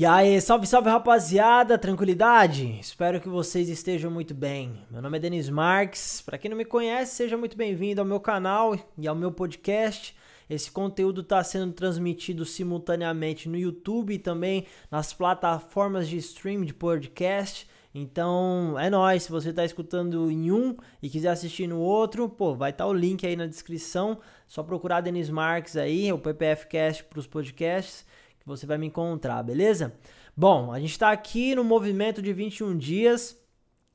E aí, salve, salve rapaziada, tranquilidade? Espero que vocês estejam muito bem. Meu nome é Denis Marques. Para quem não me conhece, seja muito bem-vindo ao meu canal e ao meu podcast. Esse conteúdo está sendo transmitido simultaneamente no YouTube e também nas plataformas de stream de podcast. Então é nóis, se você está escutando em um e quiser assistir no outro, pô, vai estar tá o link aí na descrição. Só procurar Denis Marques aí, o PPF Cast para os podcasts você vai me encontrar, beleza? Bom, a gente está aqui no movimento de 21 dias.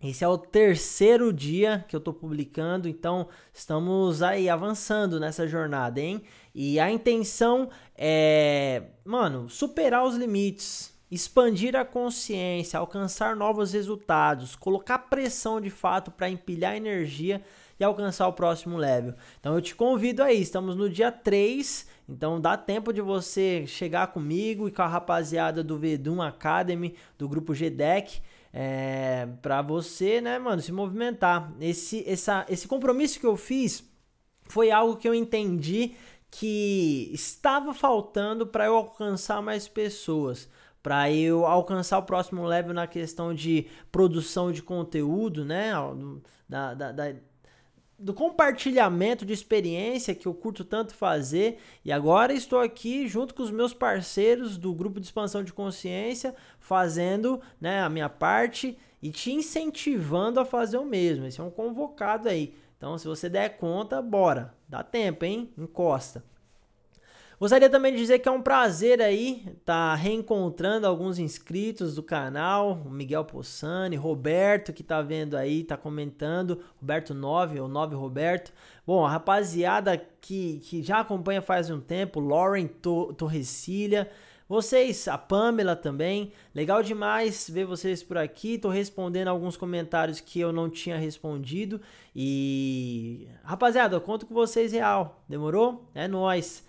Esse é o terceiro dia que eu estou publicando, então estamos aí avançando nessa jornada, hein? E a intenção é, mano, superar os limites, expandir a consciência, alcançar novos resultados, colocar pressão de fato para empilhar energia e alcançar o próximo level. Então eu te convido aí, estamos no dia 3 então dá tempo de você chegar comigo e com a rapaziada do Vedum Academy, do grupo GDEC, é, para você, né, mano, se movimentar. Esse, essa, esse compromisso que eu fiz foi algo que eu entendi que estava faltando para eu alcançar mais pessoas, para eu alcançar o próximo level na questão de produção de conteúdo, né, da, da, da do compartilhamento de experiência que eu curto tanto fazer e agora estou aqui junto com os meus parceiros do grupo de expansão de consciência fazendo né, a minha parte e te incentivando a fazer o mesmo. Esse é um convocado aí. Então, se você der conta, bora. Dá tempo, hein? Encosta. Gostaria também de dizer que é um prazer aí estar tá reencontrando alguns inscritos do canal, o Miguel Possani, Roberto que tá vendo aí, tá comentando, Roberto 9 ou 9 Roberto. Bom, a rapaziada que, que já acompanha faz um tempo, Lauren Torrecilha, vocês, a Pamela também, legal demais ver vocês por aqui. Tô respondendo alguns comentários que eu não tinha respondido e rapaziada, eu conto com vocês real. Demorou? É nós.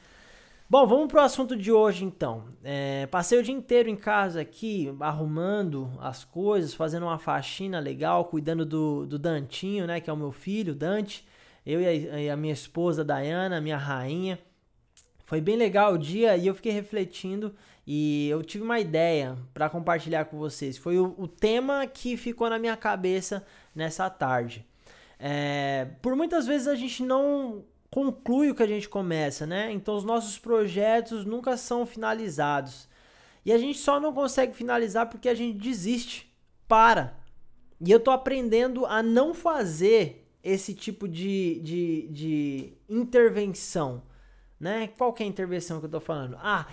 Bom, vamos pro assunto de hoje então. É, passei o dia inteiro em casa aqui, arrumando as coisas, fazendo uma faxina legal, cuidando do, do Dantinho, né? Que é o meu filho, Dante. Eu e a, e a minha esposa, Dayana, minha rainha. Foi bem legal o dia e eu fiquei refletindo e eu tive uma ideia para compartilhar com vocês. Foi o, o, tema que ficou na minha cabeça nessa tarde. É, por muitas vezes a gente não conclui o que a gente começa, né? Então os nossos projetos nunca são finalizados. E a gente só não consegue finalizar porque a gente desiste, para. E eu tô aprendendo a não fazer esse tipo de, de, de intervenção, né? Qual que é a intervenção que eu tô falando? Ah,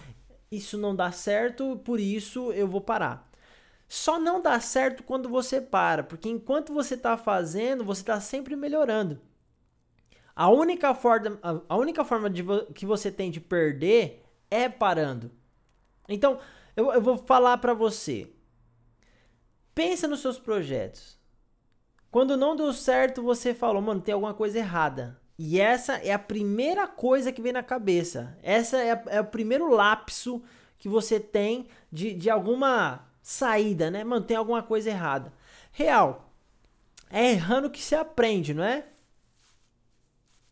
isso não dá certo, por isso eu vou parar. Só não dá certo quando você para, porque enquanto você está fazendo, você está sempre melhorando. A única forma, a única forma de que você tem de perder é parando. Então, eu, eu vou falar para você. Pensa nos seus projetos. Quando não deu certo, você falou, mano, tem alguma coisa errada. E essa é a primeira coisa que vem na cabeça. Essa é, é o primeiro lapso que você tem de, de alguma saída, né? Mano, tem alguma coisa errada. Real. É errando que se aprende, não é?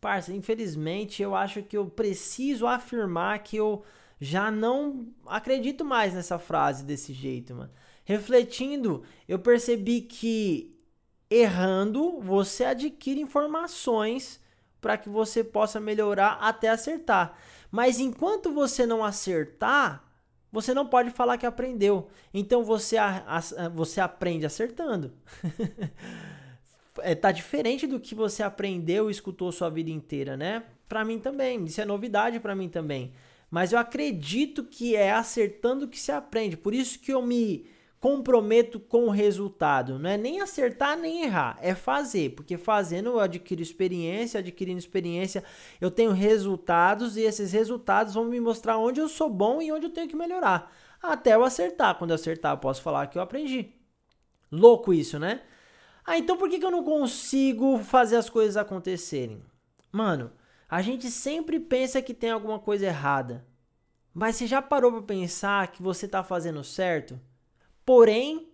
Parça, infelizmente eu acho que eu preciso afirmar que eu já não acredito mais nessa frase desse jeito, mano. Refletindo, eu percebi que errando você adquire informações para que você possa melhorar até acertar. Mas enquanto você não acertar, você não pode falar que aprendeu. Então você, a, a, você aprende acertando. é, tá diferente do que você aprendeu e escutou sua vida inteira, né? Para mim também, isso é novidade para mim também. Mas eu acredito que é acertando que se aprende. Por isso que eu me comprometo com o resultado. Não é nem acertar nem errar, é fazer. Porque fazendo eu adquiro experiência, adquirindo experiência, eu tenho resultados e esses resultados vão me mostrar onde eu sou bom e onde eu tenho que melhorar. Até eu acertar. Quando eu acertar, eu posso falar que eu aprendi. Louco isso, né? Ah, então por que, que eu não consigo fazer as coisas acontecerem? Mano, a gente sempre pensa que tem alguma coisa errada. Mas você já parou para pensar que você está fazendo certo? Porém,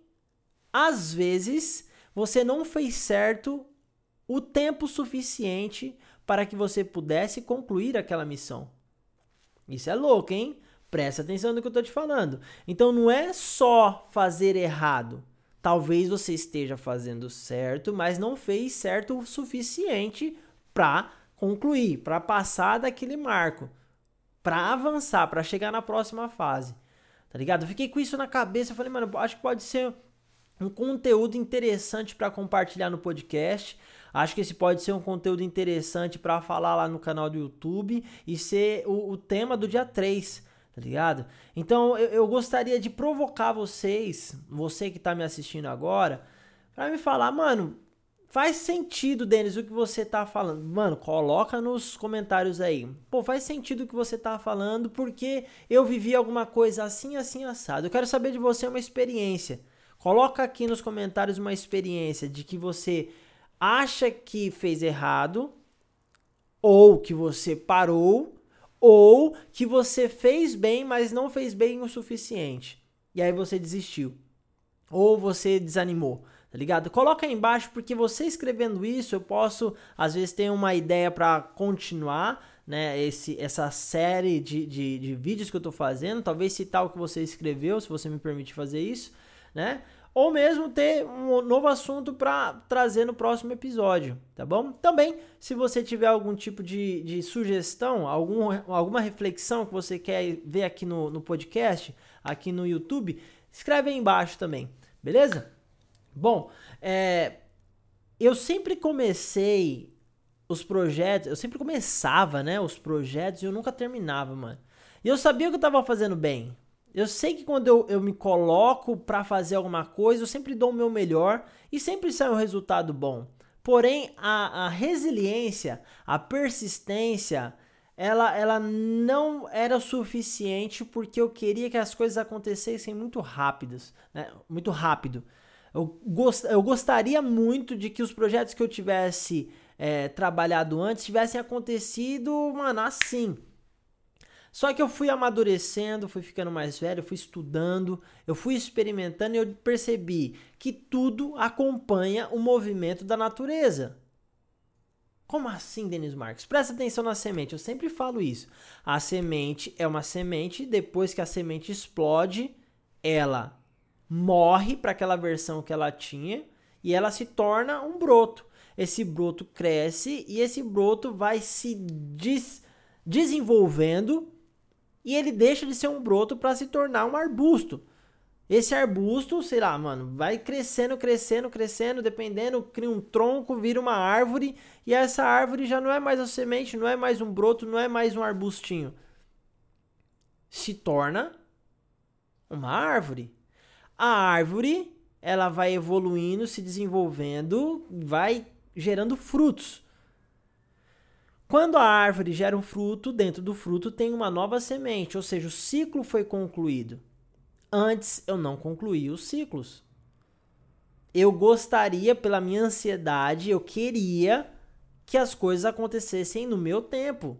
às vezes, você não fez certo o tempo suficiente para que você pudesse concluir aquela missão. Isso é louco, hein? Presta atenção no que eu tô te falando. Então não é só fazer errado. Talvez você esteja fazendo certo, mas não fez certo o suficiente para concluir, para passar daquele marco, para avançar, para chegar na próxima fase. Tá ligado? Eu fiquei com isso na cabeça, falei, mano, acho que pode ser um conteúdo interessante para compartilhar no podcast. Acho que esse pode ser um conteúdo interessante para falar lá no canal do YouTube e ser o, o tema do dia 3 tá ligado? Então eu, eu, gostaria de provocar vocês, você que tá me assistindo agora, para me falar, mano, faz sentido, Denis, o que você tá falando. Mano, coloca nos comentários aí. Pô, faz sentido o que você tá falando porque eu vivi alguma coisa assim, assim, assado. Eu quero saber de você uma experiência. Coloca aqui nos comentários uma experiência de que você acha que fez errado ou que você parou ou que você fez bem, mas não fez bem o suficiente. E aí você desistiu. Ou você desanimou, tá ligado? Coloca aí embaixo, porque você escrevendo isso, eu posso, às vezes, ter uma ideia para continuar, né? Esse, essa série de, de, de vídeos que eu tô fazendo. Talvez citar o que você escreveu, se você me permite fazer isso, né? Ou mesmo ter um novo assunto para trazer no próximo episódio, tá bom? Também, se você tiver algum tipo de, de sugestão, algum, alguma reflexão que você quer ver aqui no, no podcast, aqui no YouTube, escreve aí embaixo também, beleza? Bom, é, eu sempre comecei os projetos, eu sempre começava, né, os projetos e eu nunca terminava, mano. E eu sabia que eu tava fazendo bem, eu sei que quando eu, eu me coloco para fazer alguma coisa, eu sempre dou o meu melhor e sempre sai um resultado bom. Porém, a, a resiliência, a persistência, ela, ela não era suficiente porque eu queria que as coisas acontecessem muito rápidas, né? muito rápido. Eu, gost, eu gostaria muito de que os projetos que eu tivesse é, trabalhado antes tivessem acontecido, mano, assim. Só que eu fui amadurecendo, fui ficando mais velho, fui estudando, eu fui experimentando e eu percebi que tudo acompanha o movimento da natureza. Como assim, Denis Marques? Presta atenção na semente, eu sempre falo isso. A semente é uma semente, depois que a semente explode, ela morre para aquela versão que ela tinha e ela se torna um broto. Esse broto cresce e esse broto vai se des desenvolvendo e ele deixa de ser um broto para se tornar um arbusto. Esse arbusto, sei lá, mano, vai crescendo, crescendo, crescendo, dependendo, cria um tronco, vira uma árvore, e essa árvore já não é mais a semente, não é mais um broto, não é mais um arbustinho. Se torna uma árvore. A árvore, ela vai evoluindo, se desenvolvendo, vai gerando frutos. Quando a árvore gera um fruto, dentro do fruto tem uma nova semente, ou seja, o ciclo foi concluído. Antes eu não concluí os ciclos. Eu gostaria, pela minha ansiedade, eu queria que as coisas acontecessem no meu tempo.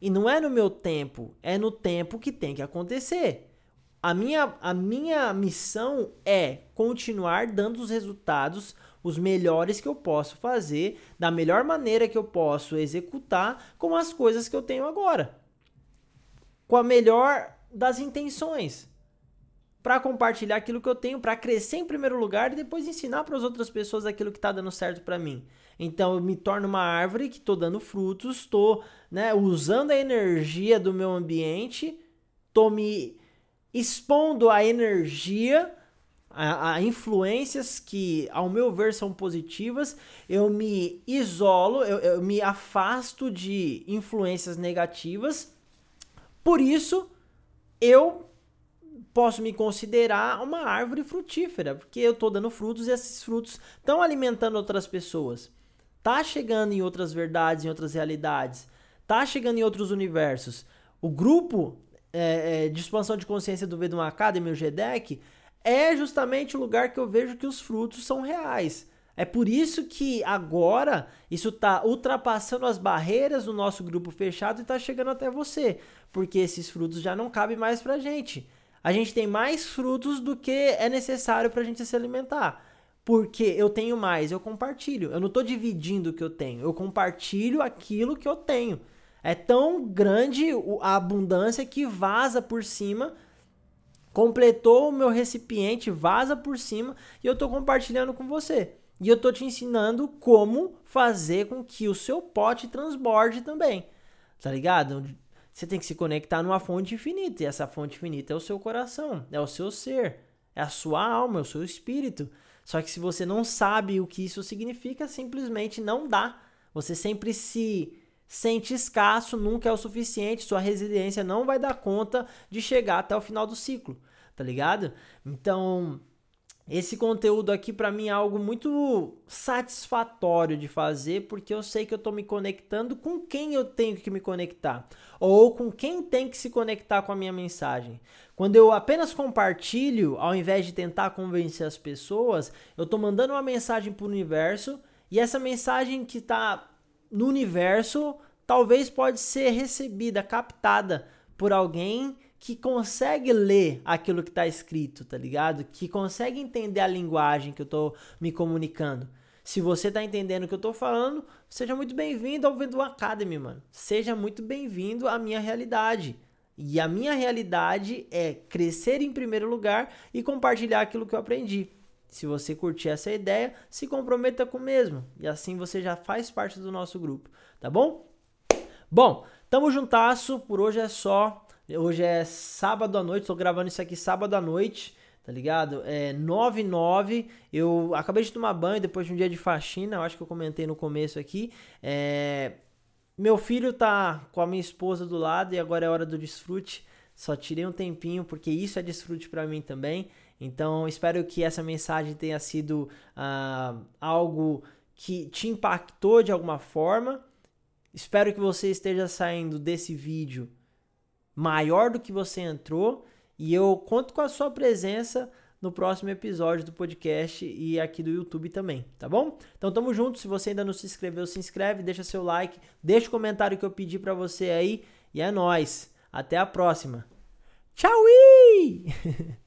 E não é no meu tempo, é no tempo que tem que acontecer. A minha, a minha missão é continuar dando os resultados os melhores que eu posso fazer, da melhor maneira que eu posso executar com as coisas que eu tenho agora. Com a melhor das intenções. Para compartilhar aquilo que eu tenho, para crescer em primeiro lugar e depois ensinar para as outras pessoas aquilo que está dando certo para mim. Então eu me torno uma árvore que estou dando frutos, estou né, usando a energia do meu ambiente, estou me expondo a energia a, a, influências que, ao meu ver, são positivas, eu me isolo, eu, eu me afasto de influências negativas. Por isso, eu posso me considerar uma árvore frutífera, porque eu estou dando frutos e esses frutos estão alimentando outras pessoas. Tá chegando em outras verdades, em outras realidades. Tá chegando em outros universos. O grupo é, é, de expansão de consciência do Vedum Academy, o GDEC, é justamente o lugar que eu vejo que os frutos são reais. É por isso que agora isso está ultrapassando as barreiras do nosso grupo fechado e está chegando até você, porque esses frutos já não cabem mais para gente. A gente tem mais frutos do que é necessário para a gente se alimentar. Porque eu tenho mais, eu compartilho. Eu não estou dividindo o que eu tenho, eu compartilho aquilo que eu tenho. É tão grande a abundância que vaza por cima, completou o meu recipiente, vaza por cima e eu estou compartilhando com você. E eu estou te ensinando como fazer com que o seu pote transborde também. Tá ligado? Você tem que se conectar numa fonte infinita. E essa fonte infinita é o seu coração, é o seu ser, é a sua alma, é o seu espírito. Só que se você não sabe o que isso significa, simplesmente não dá. Você sempre se sente escasso, nunca é o suficiente, sua resiliência não vai dar conta de chegar até o final do ciclo, tá ligado? Então, esse conteúdo aqui para mim é algo muito satisfatório de fazer, porque eu sei que eu estou me conectando com quem eu tenho que me conectar, ou com quem tem que se conectar com a minha mensagem. Quando eu apenas compartilho, ao invés de tentar convencer as pessoas, eu estou mandando uma mensagem para o universo, e essa mensagem que está no universo talvez pode ser recebida, captada por alguém que consegue ler aquilo que está escrito, tá ligado? Que consegue entender a linguagem que eu estou me comunicando. Se você está entendendo o que eu estou falando, seja muito bem-vindo ao Vendu Academy, mano. Seja muito bem-vindo à minha realidade. E a minha realidade é crescer em primeiro lugar e compartilhar aquilo que eu aprendi. Se você curtir essa ideia, se comprometa com o mesmo. E assim você já faz parte do nosso grupo, tá bom? Bom, tamo juntasso. Por hoje é só. Hoje é sábado à noite, tô gravando isso aqui sábado à noite, tá ligado? É 9 9. Eu acabei de tomar banho depois de um dia de faxina, eu acho que eu comentei no começo aqui. É... Meu filho tá com a minha esposa do lado e agora é hora do desfrute. Só tirei um tempinho porque isso é desfrute para mim também. Então, espero que essa mensagem tenha sido uh, algo que te impactou de alguma forma. Espero que você esteja saindo desse vídeo maior do que você entrou e eu conto com a sua presença no próximo episódio do podcast e aqui do YouTube também, tá bom? Então tamo junto, se você ainda não se inscreveu, se inscreve, deixa seu like, deixa o comentário que eu pedi para você aí e é nós. Até a próxima. Tchau!